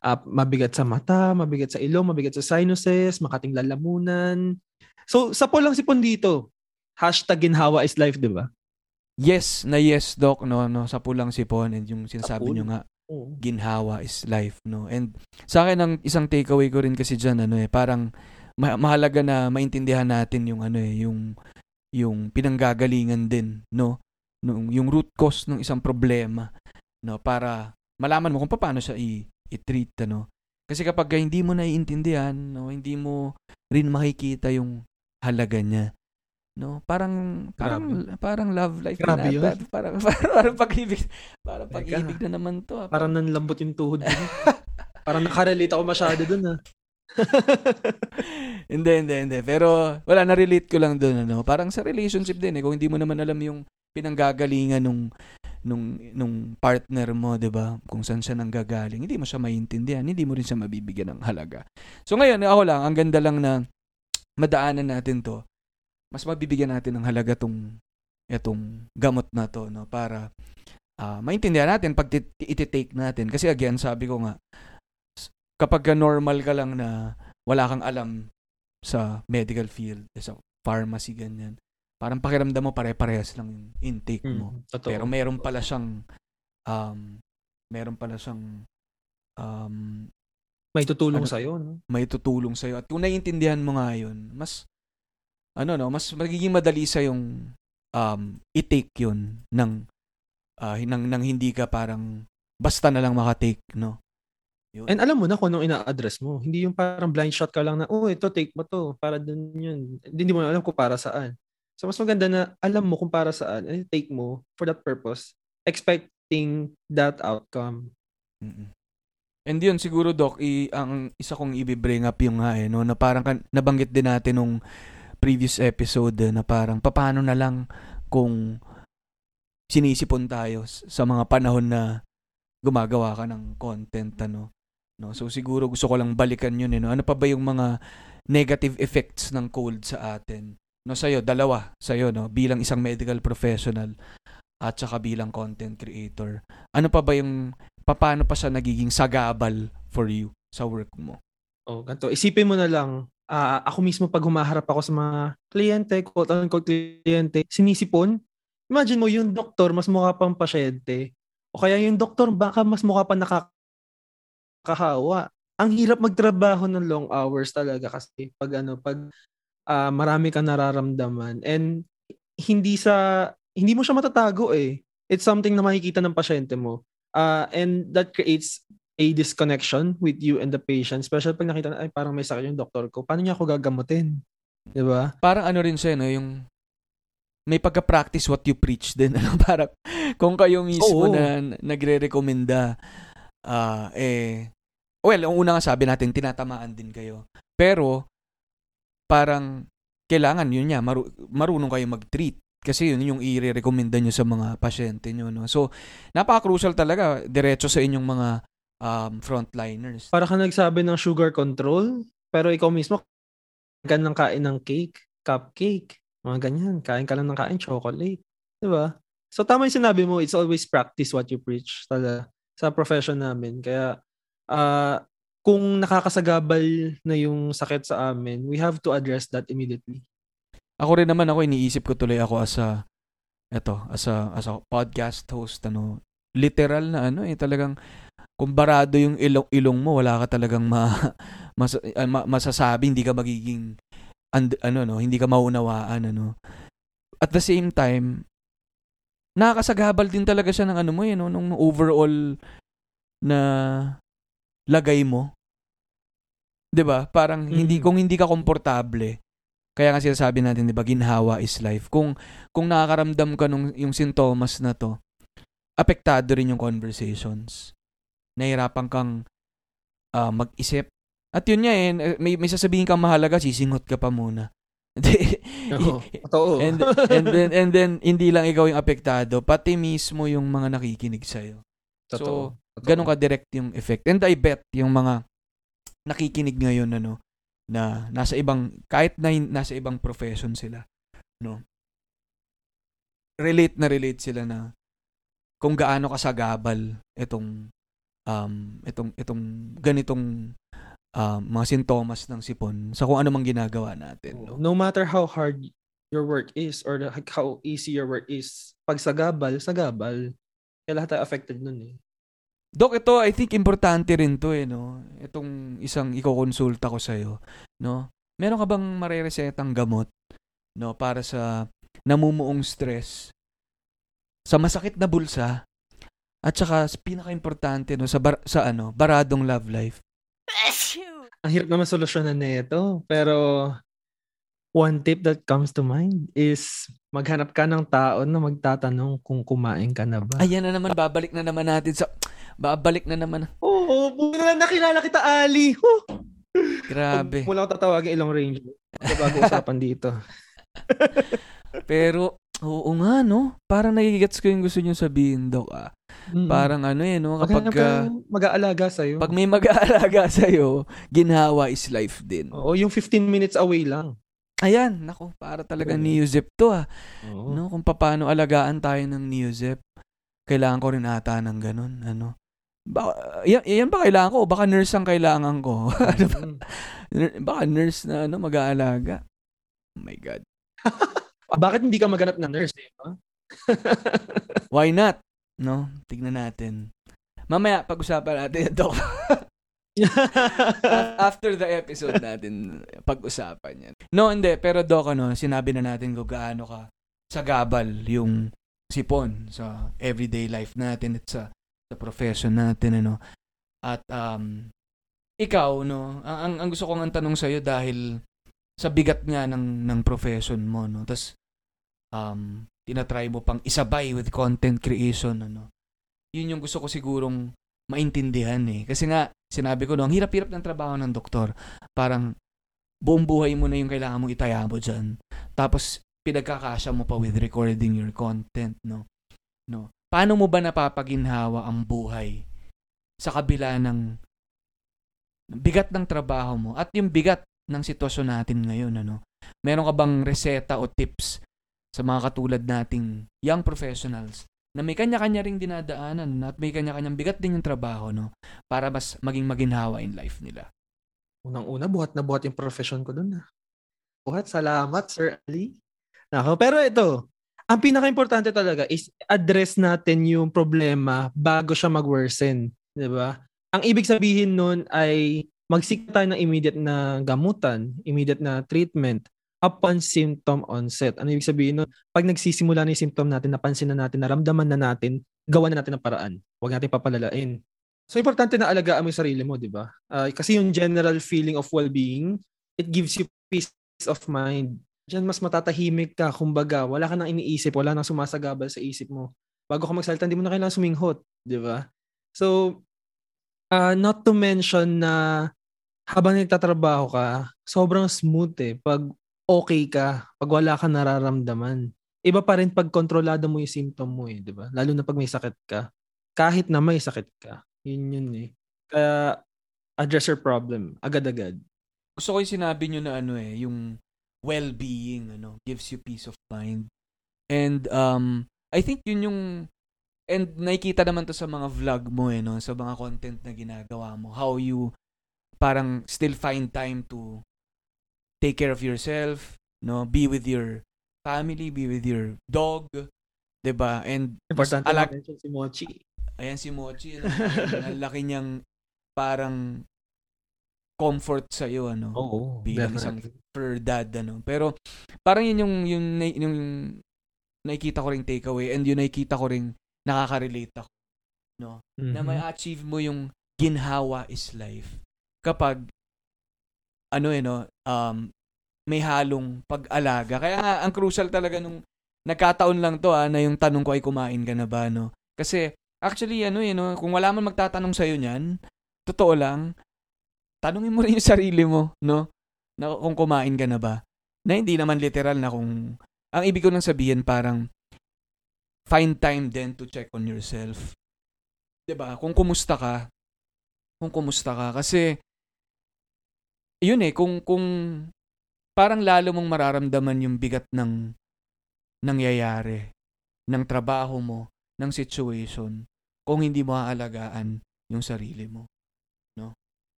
Speaker 4: ah, mabigat sa mata, mabigat sa ilong, mabigat sa sinuses, makating lalamunan. So, sa po lang sipon dito. Hashtag ginhawa is life, di ba?
Speaker 3: Yes, na yes doc no no sa pulang sipon and yung sinasabi nyo nga ginhawa is life no. And sa akin ang isang takeaway ko rin kasi diyan ano eh parang ma- mahalaga na maintindihan natin yung ano eh yung yung pinanggagalingan din no nung yung root cause ng isang problema no para malaman mo kung paano siya i- i-treat ano. Kasi kapag hindi mo naiintindihan no hindi mo rin makikita yung halaga niya. No, parang parang parang love life
Speaker 4: Grabe
Speaker 3: na,
Speaker 4: yun. [LAUGHS]
Speaker 3: parang, parang parang pag-ibig parang pag-ibig na naman to. ah.
Speaker 4: Parang nanlambot yung tuhod ko. [LAUGHS] Parang nakarelate ako masyado dun ah. [LAUGHS]
Speaker 3: hindi, hindi, hindi. Pero wala na-relate ko lang doon ano. Parang sa relationship din eh kung hindi mo naman alam yung pinanggagalingan nung nung nung partner mo, 'di ba? Kung saan siya nanggagaling, hindi mo siya maintindihan, hindi mo rin siya mabibigyan ng halaga. So ngayon, ako lang, ang ganda lang na madaanan natin 'to. Mas mabibigyan natin ng halaga tong etong gamot na to, no, para ah, maintindihan natin pag tit- iti-take natin. Kasi again, sabi ko nga, kapag ka normal ka lang na wala kang alam sa medical field, sa pharmacy, ganyan. Parang pakiramdam mo pare-parehas lang yung intake mo.
Speaker 4: Mm, totoo.
Speaker 3: Pero meron pala siyang um, meron pala siyang um,
Speaker 4: May tutulong
Speaker 3: Ano?
Speaker 4: sa'yo, no?
Speaker 3: may tutulong sa'yo. At kung naiintindihan mo nga yun, mas, ano no, mas magiging madali sa yung um, i-take yun ng, ah, nang, nang hindi ka parang basta na lang makatake, no? Yun.
Speaker 4: And alam mo na kung anong ina-address mo. Hindi yung parang blind shot ka lang na, oh, ito, take mo to. Para dun yun. Hindi mo alam kung para saan. So, mas maganda na alam mo kung para saan. And take mo for that purpose. Expecting that outcome.
Speaker 3: Mm-mm. And yun siguro doc, i, ang isa kong i-bring up yung nga eh, no, na parang kan- nabanggit din natin nung previous episode eh, na parang paano na lang kung sinisipon tayo sa mga panahon na gumagawa ka ng content ano. No, so siguro gusto ko lang balikan yun eh, no. Ano pa ba yung mga negative effects ng cold sa atin? No, sa'yo, dalawa sa'yo, no, bilang isang medical professional at saka bilang content creator. Ano pa ba yung paano pa siya nagiging sagabal for you sa work mo?
Speaker 4: Oh, ganito. Isipin mo na lang, ah, ako mismo pag humaharap ako sa mga kliyente, quote-unquote kliyente, sinisipon. Imagine mo, yung doktor mas mukha pang pasyente. O kaya yung doktor baka mas mukha pa nakakahawa. Ang hirap magtrabaho ng long hours talaga kasi pag ano, pag ah, marami kang nararamdaman and hindi sa hindi mo siya matatago eh. It's something na makikita ng pasyente mo. Ah, and that creates a disconnection with you and the patient. Especially pag nakita na, ay parang may sakit yung doktor ko. Paano niya ako gagamutin? 'Di ba?
Speaker 3: Parang ano rin siya, no? Yung may pagka-practice what you preach din. [LAUGHS] Ano? Parang kung kayo mismo
Speaker 4: Oo.
Speaker 3: na nagre-recommenda, ah eh, well, ang una nga sabi natin, tinatamaan din kayo. Pero, parang, kailangan yun niya, maru- marunong kayo mag-treat. Kasi yun yung i-recommenda nyo sa mga pasyente nyo. No? So, napaka-crucial talaga, diretso sa inyong mga um, frontliners.
Speaker 4: Para ka nagsabi ng sugar control, pero ikaw mismo kain ng kain ng cake, cupcake, mga ganyan. Kain ka lang ng kain chocolate. 'Di ba? So tama yung sinabi mo, it's always practice what you preach talaga sa profession namin. Kaya ah kung nakakasagabal na yung sakit sa amin, we have to address that immediately.
Speaker 3: Ako rin naman ako iniisip ko tuloy ako as a eto, as a as a podcast host ano, literal na ano eh talagang kung barado yung ilong, ilong mo, wala ka talagang ma, [LAUGHS] mas, ah, ma- masasabi, hindi ka magiging and, ano no, hindi ka maunawaan ano. At the same time, nakakasagabal din talaga siya ng ano mo eh, no, nung overall na lagay mo. 'Di ba? Parang hindi
Speaker 4: Mhm.
Speaker 3: kung hindi ka komportable, kaya nga sinasabi natin, 'di ba, ginhawa is life. Kung kung nakakaramdam ka nung yung sintomas na 'to, apektado rin yung conversations. Nahirapan kang ah, mag-isip. At yun nga eh, may, may sasabihin kang mahalaga, sisingot ka pa muna. [LAUGHS]
Speaker 4: Oo, totoo.
Speaker 3: and, and then and then hindi lang ikaw yung apektado, pati mismo yung mga nakikinig sa'yo.
Speaker 4: totoo.
Speaker 3: So, ganun ka direct yung effect. And I bet yung mga nakikinig ngayon ano na nasa ibang kahit na nasa ibang profession sila, no. Relate na relate sila na kung gaano kasagabal itong um itong itong ganitong um, mga sintomas ng sipon sa kung ano mang ginagawa natin, no.
Speaker 4: No matter how hard your work is or how easy your work is, pag sagabal, sagabal. Kaya lahat tayo affected nun eh.
Speaker 3: Dok, ito, I think importante rin to eh, no? Itong isang ikokonsulta ko sa'yo, no? Meron ka bang mareresetang gamot, no? Para sa namumuong stress, sa masakit na bulsa, at saka sa pinaka-importante, no? Sa, bar- sa ano, baradong love life.
Speaker 4: Ang hirap naman solusyonan na ito. Pero one tip that comes to mind is maghanap ka ng tao na magtatanong kung kumain ka na ba.
Speaker 3: Ayan na naman, babalik na naman natin sa... Babalik na naman.
Speaker 4: Oo, oh, na nakilala kita, Ali. Huh.
Speaker 3: Grabe.
Speaker 4: Wala akong tatawagin ilang range. Bago usapan [LAUGHS] dito.
Speaker 3: Pero, oo nga, no? Parang nagigets ko yung gusto nyo sabihin, Dok, ah.
Speaker 4: Mm.
Speaker 3: Parang ano eh, no? Kapag...
Speaker 4: ka ng mag-aalaga sa'yo.
Speaker 3: Pag may mag-aalaga [LAUGHS] sa'yo, ginhawa is life din.
Speaker 4: Oo, yung 15 minutes away lang.
Speaker 3: Ayan, nako, para talaga
Speaker 4: Oo.
Speaker 3: Neozip to ah.
Speaker 4: Oo.
Speaker 3: No, kung paano alagaan tayo ng Neozip, kailangan ko rin ata ng ganun, ano. Baka, yan, yan ba kailangan ko? Baka nurse ang kailangan ko. [LAUGHS] Ano ba?
Speaker 4: Mm.
Speaker 3: Nur- Baka nurse na ano, mag-aalaga. Oh my God. [LAUGHS]
Speaker 4: Bakit hindi ka maghanap ng nurse? Eh? no? [LAUGHS]
Speaker 3: Why not? No? Tignan natin. Mamaya, pag-usapan natin ito. After the episode natin, pag-usapan yan. No, hindi. Pero Doc, ano, sinabi na natin kung gaano ka sagabal yung sipon sa everyday life natin at sa, sa profession natin, ano. At, um, ikaw, no, ang, ang, ang gusto kong ang tanong sa'yo dahil sa bigat nga ng, ng profession mo, no, tas, um, tinatry mo pang isabay with content creation, ano. Yun yung gusto ko sigurong maintindihan eh. Kasi nga, sinabi ko no, ang hirap-hirap ng trabaho ng doktor. Parang buong buhay mo na yung kailangan mong itaya mo dyan. Tapos, pinagkakasya mo pa with recording your content, no? No. Paano mo ba napapaginhawa ang buhay sa kabila ng bigat ng trabaho mo at yung bigat ng sitwasyon natin ngayon, ano? Meron ka bang reseta o tips sa mga katulad nating young professionals na may kanya-kanya ring dinadaanan at may kanya-kanyang bigat din yung trabaho, no? Para mas maging maginhawa in life nila.
Speaker 4: Unang-una, buhat na buhat yung profession ko dun. ah. Buhat, salamat, Sir Ali. Nako, pero ito, ang pinaka-importante talaga is address natin yung problema bago siya mag-worsen. 'di ba? Ang ibig sabihin nun ay magsik tayo ng immediate na gamutan, immediate na treatment upon symptom onset. Ano ibig sabihin nun? Pag nagsisimula na yung symptom natin, napansin na natin, naramdaman na natin, gawa na natin ng paraan. Huwag natin papalalain. So, importante na alagaan mo yung sarili mo, di ba? Ah, kasi yung general feeling of well-being, it gives you peace of mind. Diyan mas matatahimik ka, kumbaga, wala ka nang iniisip, wala nang sumasagabal sa isip mo. Bago ka magsalita, hindi mo na kailangan suminghot, di ba? So, ah not to mention na habang nagtatrabaho ka, sobrang smooth eh. Pag okay ka, pag wala ka nararamdaman. Iba pa rin pag kontrolado mo yung symptom mo eh, di ba? Lalo na pag may sakit ka. Kahit na may sakit ka. Yun yun eh. Kaya, address your problem. Agad-agad.
Speaker 3: Gusto ko yung sinabi nyo na ano eh, yung well-being, ano, gives you peace of mind. And um, I think yun yung, and nakikita naman to sa mga vlog mo eh, no? sa mga content na ginagawa mo. How you parang still find time to take care of yourself, no? Be with your family, be with your dog, 'di ba? And
Speaker 4: Importante mention si Mochi.
Speaker 3: Ayan si Mochi, ano, ang laki niyang parang comfort sa iyo ano
Speaker 4: Oo,
Speaker 3: bilang isang
Speaker 4: definitely.
Speaker 3: fur dad ano. Pero parang yun yung yung, na- yung nakikita ko ring takeaway and yun nakikita ko ring nakaka-relate ako na
Speaker 4: Mhm.
Speaker 3: may achieve mo yung ginhawa is life kapag ano eh no um may halong pag-alaga kaya nga ang crucial talaga nung nagkataon lang to ah, na yung tanong ko ay kumain ka na ba no kasi actually ano eh no kung wala man magtatanong sa niyan totoo lang tanungin mo rin yung sarili mo no? Na kung kumain ka na ba. Na hindi naman literal na kung ang ibig ko nang sabihin parang find time then to check on yourself. 'di ba? Kung kumusta ka, kung kumusta ka. Kasi yun eh kung kung parang lalo mong mararamdaman yung bigat ng nangyayari ng trabaho mo, ng situation kung hindi mo aalagaan yung sarili mo?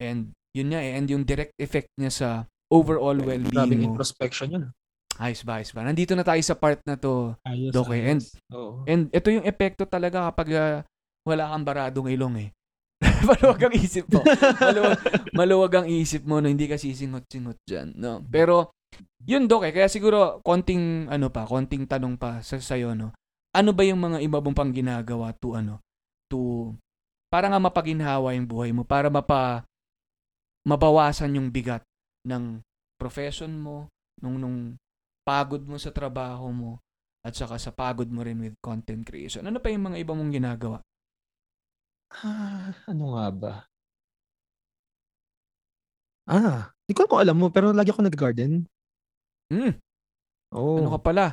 Speaker 3: And yun nga eh, and yung direct effect niya sa overall well-being
Speaker 4: Grabing
Speaker 3: mo.
Speaker 4: introspection yun.
Speaker 3: Ayos ba, ayos ba? Nandito na tayo sa part na to.
Speaker 4: Ayos,
Speaker 3: Doc, eh, and-
Speaker 4: ayos. Oo.
Speaker 3: And ito yung epekto talaga kapag ah, wala kang baradong ilong eh. [LAUGHS] maluwag ang isip mo. maluwag, maluwag ang isip mo no hindi ka sisingot-singot dyan. No? Pero, yun Dok eh. Kaya siguro, konting, ano pa, konting tanong pa sa sayo, no? Ano ba yung mga iba mong pang ginagawa to, ano, to, para nga mapaginhawa yung buhay mo, para mapa, mabawasan yung bigat ng profession mo, nung, nung pagod mo sa trabaho mo, at saka sa pagod mo rin with content creation. Ano pa yung mga iba mong ginagawa?
Speaker 4: Ah, ano nga ba? Ah, di ko alam mo, pero lagi ako nag-garden.
Speaker 3: Hmm,
Speaker 4: Oo.
Speaker 3: ano ka pala?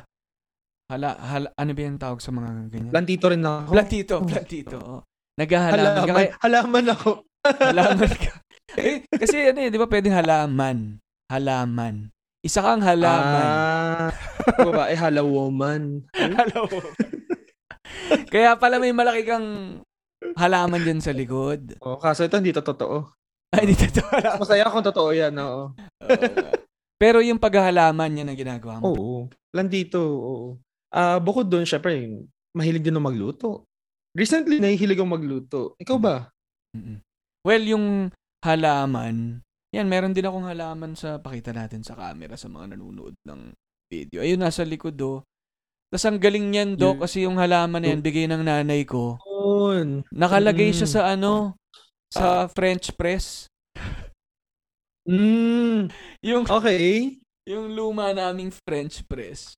Speaker 3: Hala, hala, ano ba yung tawag sa mga ganyan?
Speaker 4: Plantito rin ako.
Speaker 3: Plantito, plantito. Oh. Naghahalaman ka.
Speaker 4: Halaman,
Speaker 3: Kaya,
Speaker 4: halaman ako.
Speaker 3: halaman ka. Eh, kasi ano eh, di ba pwedeng halaman? Halaman. Isa kang halaman.
Speaker 4: Ah, babae, hala woman.
Speaker 3: Hello. Kaya pala may malaki kang halaman dyan sa likod.
Speaker 4: Oh, kaso ito hindi to totoo.
Speaker 3: Ay, di totoo lang.
Speaker 4: Masaya kung totoo yan, oo.
Speaker 3: Oo. Pero yung paghahalaman yan ang ginagawa mo.
Speaker 4: Oo. Plantito, oo. Ah, bukod doon, syempre, mahilig din ng magluto. Recently, nahihilig akong magluto. Ikaw ba?
Speaker 3: Mm-mm. Well, yung halaman, yan, meron din akong halaman sa, pakita natin sa camera sa mga nanonood ng video. Ayun, nasa likod do. Tapos ang galing niyan, do,
Speaker 4: Yung-
Speaker 3: kasi yung halaman na yan, bigay ng nanay ko.
Speaker 4: Yun.
Speaker 3: Nakalagay siya
Speaker 4: Mm.
Speaker 3: sa ano, sa French press.
Speaker 4: Mm,
Speaker 3: Yung,
Speaker 4: okay.
Speaker 3: yung luma naming French press,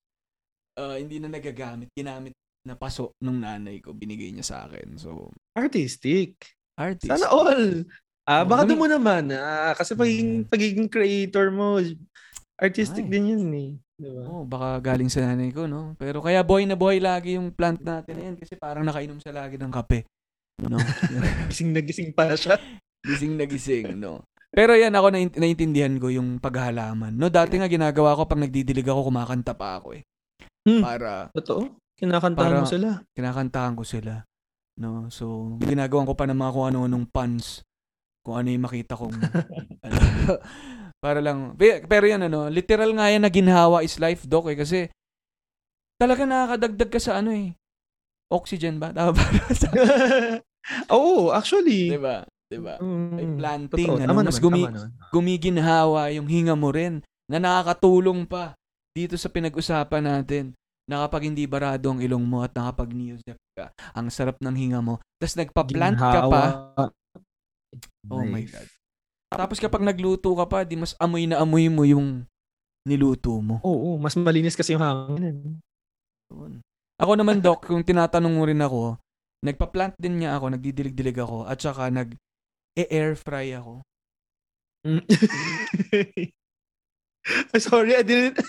Speaker 3: ah, hindi na nagagamit. Ginamit na paso nung nanay ko. Binigay niya sa akin. So,
Speaker 4: Artistic.
Speaker 3: artist.
Speaker 4: Sana all. Ah,
Speaker 3: Oo,
Speaker 4: baka doon mo naman. Ah, kasi pagiging, pagiging creator mo, artistic
Speaker 3: Ay.
Speaker 4: din yun eh. Diba?
Speaker 3: Oh, baka galing sa nanay ko, no? Pero kaya buhay na buhay lagi yung plant natin na yan kasi parang nakainom siya lagi ng kape. No? [LAUGHS]
Speaker 4: Gising na gising pa siya. [LAUGHS]
Speaker 3: gising na gising, no? Pero yan, ako nain- naintindihan ko yung paghahalaman. No, dati nga ginagawa ko pag nagdidilig ako, kumakanta pa ako eh.
Speaker 4: Hmm.
Speaker 3: Para
Speaker 4: Totoo. Kinakantahan
Speaker 3: Para-
Speaker 4: mo sila.
Speaker 3: kinakantahan ko sila. No? So, ginagawan ko pa ng mga kung ano-anong puns. Kung ano yung makita kong [LAUGHS] ano, para lang. Pe- Pero yan ano, literal nga yan na ginhawa is life, Doc, eh. Kasi talaga nakakadagdag ka sa ano eh. Oxygen ba? Tama ba? [LAUGHS]
Speaker 4: Oo, actually.
Speaker 3: diba? Diba?
Speaker 4: Mm,
Speaker 3: May planting,
Speaker 4: totoo.
Speaker 3: ano, mas
Speaker 4: naman,
Speaker 3: gumi-. Gumiginhawa yung hinga mo rin. na nakakatulong pa dito sa pinag-usapan natin na kapag hindi barado ang ilong mo at nakapag neozep ka, ang sarap ng hinga mo, tapos nagpa-plant ka pa,
Speaker 4: Ginhawa.
Speaker 3: Oh my. God. Tapos kapag nagluto ka pa, di mas amoy na amoy mo yung niluto mo.
Speaker 4: Oo, mas malinis kasi yung hangin.
Speaker 3: Yun. Ako naman, Doc, kung tinatanong mo rin ako, nagpa-plant din niya ako, nagdidilig-dilig ako, at saka nag-air fry ako.
Speaker 4: Mm. [LAUGHS] Sorry, I didn't...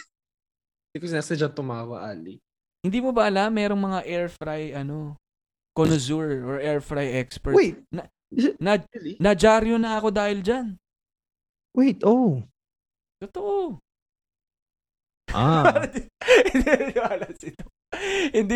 Speaker 4: Hindi ko sinasadya tumawa, Ali.
Speaker 3: Hindi mo ba alam, merong mga air fry, ano, connoisseur or air fry expert.
Speaker 4: Wait,
Speaker 3: Na,
Speaker 4: is it
Speaker 3: na,
Speaker 4: really?
Speaker 3: nadyaryo na ako dahil dyan.
Speaker 4: Wait, oh.
Speaker 3: Totoo.
Speaker 4: Ah. [LAUGHS]
Speaker 3: hindi naniniwala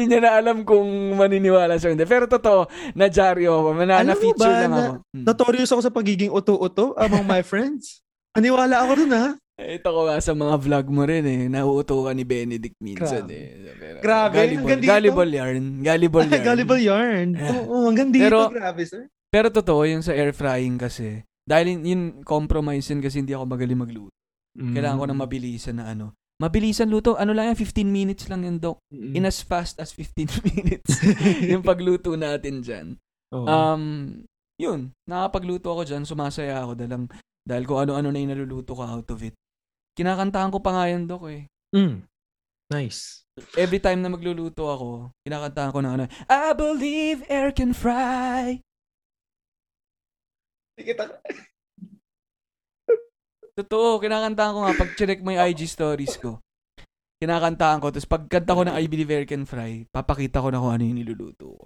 Speaker 3: niya na alam kung maniniwala siya hindi. Pero totoo, nadyaryo ako. Na,
Speaker 4: Alam mo
Speaker 3: na-feature
Speaker 4: ba
Speaker 3: lang
Speaker 4: na-
Speaker 3: ako. Hmm.
Speaker 4: Notorious ako sa pagiging uto-uto among my [LAUGHS] friends. Aniwala ako dun, ha?
Speaker 3: Ito ko nga sa mga vlog mo rin eh. Nauuto ka ni Benedict minsan
Speaker 4: Grabe.
Speaker 3: eh. Pero,
Speaker 4: Grabe,
Speaker 3: Gullible,
Speaker 4: hanggang dito?
Speaker 3: gullible yarn. Gullible yarn. [LAUGHS]
Speaker 4: Gullible yarn. Oo, hanggang dito,
Speaker 3: Pero-
Speaker 4: grabe, sir.
Speaker 3: Pero totoo, yung sa air frying kasi. Dahil yun, yun compromise yun kasi hindi ako magaling magluto. Kailangan
Speaker 4: Mm.
Speaker 3: ko na mabilisan na ano. Mabilisan luto. Ano lang yan? 15 minutes lang yun, Doc.
Speaker 4: Mm.
Speaker 3: In as fast as 15 [LAUGHS] minutes. [LAUGHS] yung pagluto natin dyan.
Speaker 4: Oo.
Speaker 3: Um, yun. Nakapagluto ako dyan. Sumasaya ako dahil, dahil kung ano-ano na yung naluluto ko out of it. Kinakantahan ko pa nga yan, Doc eh.
Speaker 4: Mm. Nice.
Speaker 3: Every time na magluluto ako, kinakantahan ko ng ano, I believe air can fry. Totoo, kinakantahan ko nga pag check mo yung IG stories ko. Kinakantahan ko. Tapos pagkanta ko ng I Believe Air Can Fry, papakita ko na kung ano yung niluluto ko.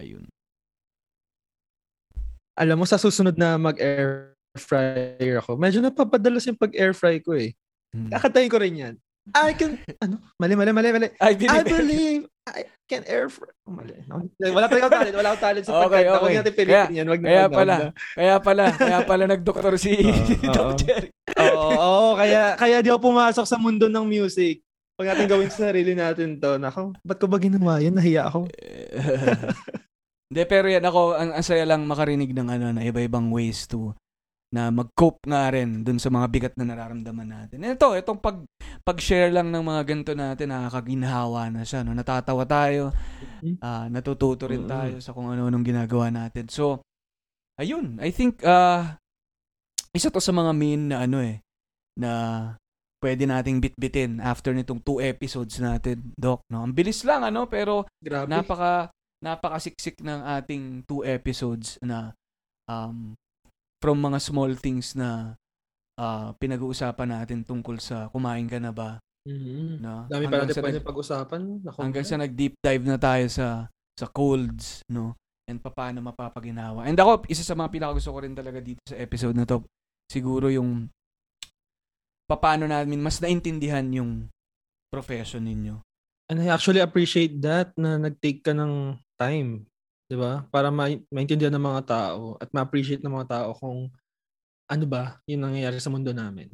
Speaker 3: Ayun.
Speaker 4: Alam mo, sa susunod na mag-air fryer ako, medyo napapadalas yung pag-air fry ko eh.
Speaker 3: Hmm.
Speaker 4: Kakatayin ko rin yan. I can, ano? Mali, mali, mali, mali.
Speaker 3: I Believe,
Speaker 4: I believe I can air fry. Oh, mali. No, Wala talaga talent. Wala akong talent sa
Speaker 3: Okay,
Speaker 4: pagkanta. Huwag
Speaker 3: okay.
Speaker 4: natin pilitin yan. Wag na,
Speaker 3: Kaya
Speaker 4: wag na,
Speaker 3: pala, kaya pala, kaya pala nagdoktor si [LAUGHS] [LAUGHS]
Speaker 4: Oo,
Speaker 3: Doc. Jerry.
Speaker 4: Oo, oo, kaya, kaya di ako pumasok sa mundo ng music. Pag natin gawin sa sarili natin to, nako, ba't ko ba ginawa yan? Nahiya ako. [LAUGHS]
Speaker 3: Hindi, pero yan ako, ang, ang saya lang makarinig ng ano, na iba-ibang ways to na mag-cope nga rin dun sa mga bigat na nararamdaman natin. Ito, itong pag, pag-share lang ng mga ganito natin, nakakaginhawa na siya. No? Natatawa tayo, ah, natututo rin
Speaker 4: Mm.
Speaker 3: tayo sa kung ano-anong ginagawa natin. So, ayun, I think, ah, isa to sa mga main na ano eh, na pwede nating bitbitin after nitong two episodes natin, Doc. No? Ang bilis lang, ano, pero
Speaker 4: Grabe.
Speaker 3: napaka napakasiksik ng ating two episodes na um, from mga small things na ah, pinag-uusapan natin tungkol sa kumain ka na ba
Speaker 4: Mhm.
Speaker 3: no?
Speaker 4: Dami pa natin pwede pag-usapan. Nako,
Speaker 3: hanggang sa nag-deep dive na tayo sa sa colds no? And paano mapapaginawa. And ako isa sa mga pinakagusto ko rin talaga dito sa episode na to siguro yung paano namin mas naintindihan yung profession ninyo.
Speaker 4: And I actually appreciate that na nag-take ka ng time, 'di ba? Para ma- maintindihan ng mga tao at ma-appreciate ng mga tao kung ano ba yung nangyayari sa mundo namin.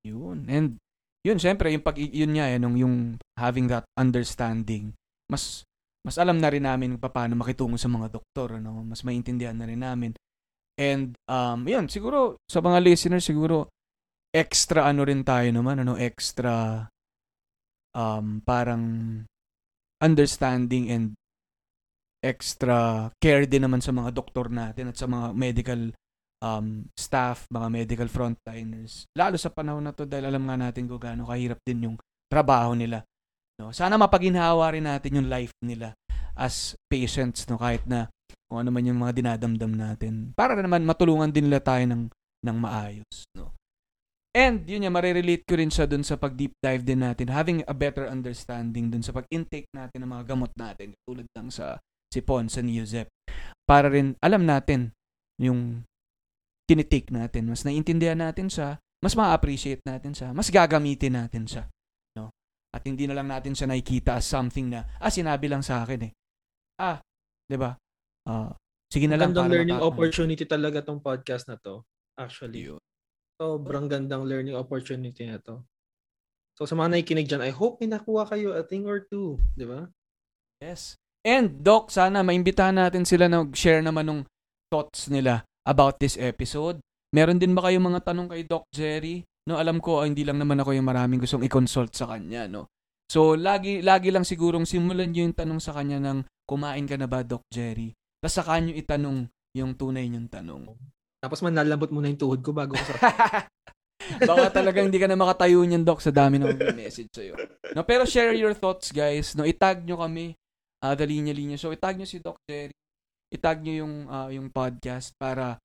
Speaker 3: Yun. And yun, syempre, yung pag yun nga, eh, nung yung having that understanding, mas mas alam na rin namin paano makitungo sa mga doktor, ano? Mas maintindihan na rin namin. And um yun, siguro sa mga listeners siguro extra ano rin tayo naman, ano, extra um parang understanding and extra care din naman sa mga doktor natin at sa mga medical um, staff, mga medical frontliners. Lalo sa panahon na to dahil alam nga natin kung gaano kahirap din yung trabaho nila. No? Sana mapaginhawa rin natin yung life nila as patients, no? kahit na kung ano man yung mga dinadamdam natin. Para naman matulungan din nila tayo ng, ng maayos. No? And yun nga, marirelate ko rin siya dun sa pag-deep dive din natin, having a better understanding dun sa pag-intake natin ng mga gamot natin, tulad ng sa sipon, sa Neozep. Para rin alam natin yung tinitake natin. Mas naiintindihan natin siya, mas ma-appreciate natin siya, mas gagamitin natin siya. No? At hindi na lang natin siya nakikita as something na, ah, sinabi lang sa akin eh. Ah, di ba? Ah, sige na lang.
Speaker 4: Gandang
Speaker 3: para
Speaker 4: learning opportunity talaga tong podcast na to. Actually.
Speaker 3: Yun.
Speaker 4: Sobrang gandang learning opportunity na to. So sa mga nakikinig dyan, I hope may nakuha kayo a thing or two. Di ba?
Speaker 3: Yes. And Doc, sana maimbitahan natin sila na share naman ng thoughts nila about this episode. meron din ba kayong mga tanong kay Doc Jerry? No, alam ko ah, hindi lang naman ako yung maraming gustong i-consult sa kanya, no. So, lagi lagi lang sigurong simulan niyo yung tanong sa kanya ng kumain ka na ba, Doc Jerry? Tapos saka niyo itanong yung tunay niyong tanong.
Speaker 4: Tapos manlalambot muna yung tuhod ko bago ko. [LAUGHS]
Speaker 3: Baka talagang hindi ka na makatayo niyan, Doc, sa dami ng message sa'yo. No, pero share your thoughts, guys. No, itag nyo kami, uh, The Linya Linya Show. Itag nyo si Doc Jerry. Itag nyo yung, ah, yung podcast para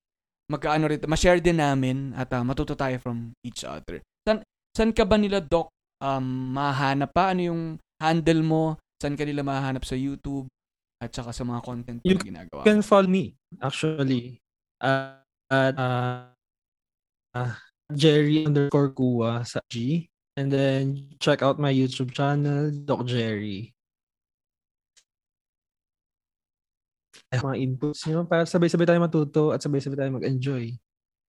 Speaker 3: magkaano rin, ma-share din namin at ah, matuto tayo from each other. San, san ka ba nila, Doc, um, mahanap pa? Ano yung handle mo? San ka nila mahanap sa YouTube? At saka sa mga content
Speaker 4: You
Speaker 3: na ginagawa?
Speaker 4: You can follow me, actually. Uh, at uh, uh, Jerry underscore Kuwa sa G. And then check out my YouTube channel, Doc Jerry. Ay, mga inputs nyo para sabay-sabay tayo matuto at sabay-sabay tayo mag-enjoy.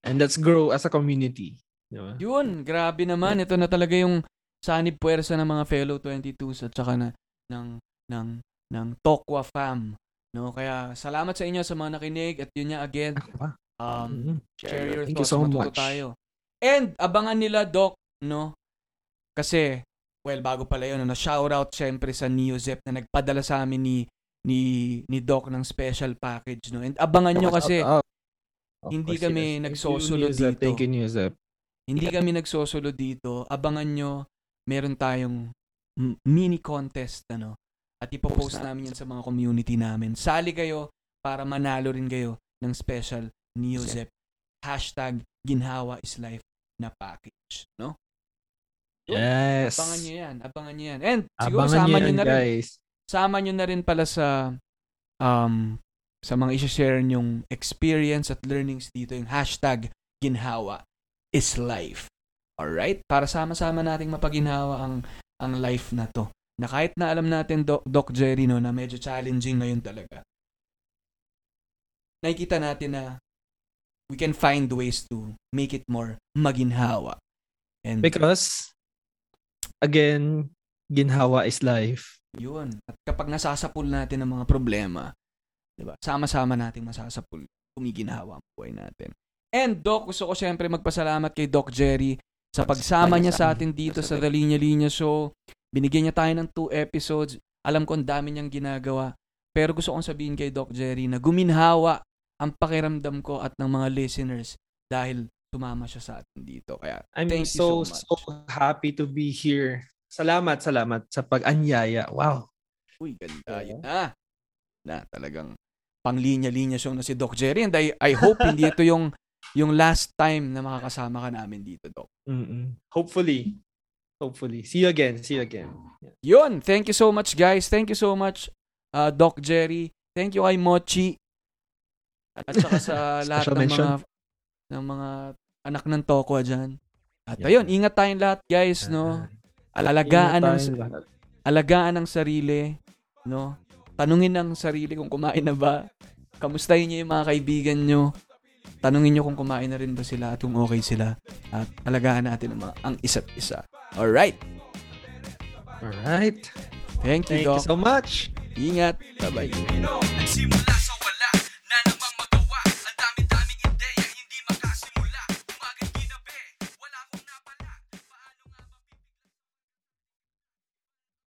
Speaker 4: And let's grow as a community. Di ba?
Speaker 3: Yun, grabe naman. Ito na talaga yung sanib puwersa ng mga fellow 22s at saka na ng ng ng Tokwa fam. No, kaya salamat sa inyo sa mga nakinig at yun nga again, um,
Speaker 4: mm.
Speaker 3: share your
Speaker 4: Thank you
Speaker 3: thoughts,
Speaker 4: so
Speaker 3: matuto
Speaker 4: much.
Speaker 3: tayo. And abangan nila Doc, no? Kasi well, bago pala yun, ano, shout out syempre sa Neozep na nagpadala sa amin ni ni ni Doc ng special package, no? And abangan nyo kasi
Speaker 4: of
Speaker 3: hindi kami
Speaker 4: yes. Thank you,
Speaker 3: dito.
Speaker 4: Thank you, Newzep.
Speaker 3: Hindi kami nagsosolo dito. Abangan nyo, meron tayong mini contest, ano? At ipopost namin yan sa mga community namin. Sali kayo para manalo rin kayo ng special Neozep. Hashtag Ginhawa is Life na package, no?
Speaker 4: Yes.
Speaker 3: Abangan nyo yan. Abangan nyo yan. And siguro
Speaker 4: Abangan
Speaker 3: sama
Speaker 4: nyo
Speaker 3: nyo
Speaker 4: yan,
Speaker 3: na rin.
Speaker 4: guys.
Speaker 3: Sama nyo na rin pala sa um, sa mga isa-share nyong experience at learnings dito yung hashtag Ginhawa is Life. Alright? Para sama-sama nating mapaginhawa ang ang life na to. Na kahit na alam natin, Doc, Doc Jerry, no, na medyo challenging ngayon talaga. Nakikita natin na we can find ways to make it more maginhawa. And
Speaker 4: Because, again, ginhawa is life.
Speaker 3: Yun. At kapag nasasapul natin ang mga problema, 'di ba? Sama-sama nating masasapul, kumiginhawa ang buhay natin. And Doc, gusto ko siyempre magpasalamat kay Doc Jerry sa pagsama niya sa atin dito sa The Linya Linya Show. Binigyan niya tayo ng two episodes. Alam ko ang dami niyang ginagawa. Pero gusto kong sabihin kay Doc Jerry na guminhawa ang pakiramdam ko at ng mga listeners dahil tumama siya sa atin dito. Kaya
Speaker 4: I'm
Speaker 3: Thank you
Speaker 4: so,
Speaker 3: so much.
Speaker 4: so happy to be here. Salamat, salamat sa pag-anyaya. Wow.
Speaker 3: Uy, ganda yun na. Na talagang panglinya-linya show na si Doc Jerry. And I, I hope [LAUGHS] hindi ito yung yung last time na makakasama ka namin dito, Doc.
Speaker 4: Mm-mm. Hopefully. Hopefully. See you again. See you again.
Speaker 3: Yun, thank you so much guys. Thank you so much uh, Doc Jerry. Thank you kay Mochi. At saka sa [LAUGHS] lahat ng
Speaker 4: mention.
Speaker 3: mga ng mga anak ng Tokwa dyan. At
Speaker 4: Yeah.
Speaker 3: ayun, ingat tayong lahat guys, no? Alagaan ng, alagaan ang sarili, no? Tanungin ang sarili kung kumain na ba. Kamustahin niyo yung mga kaibigan niyo. Tanungin niyo kung kumain na rin ba sila at kung okay sila. At alagaan natin ang, mga, ang isa't isa. Alright.
Speaker 4: Alright.
Speaker 3: Thank you,
Speaker 4: Thank you
Speaker 3: Doc.
Speaker 4: so much.
Speaker 3: Ingat. Bye-bye.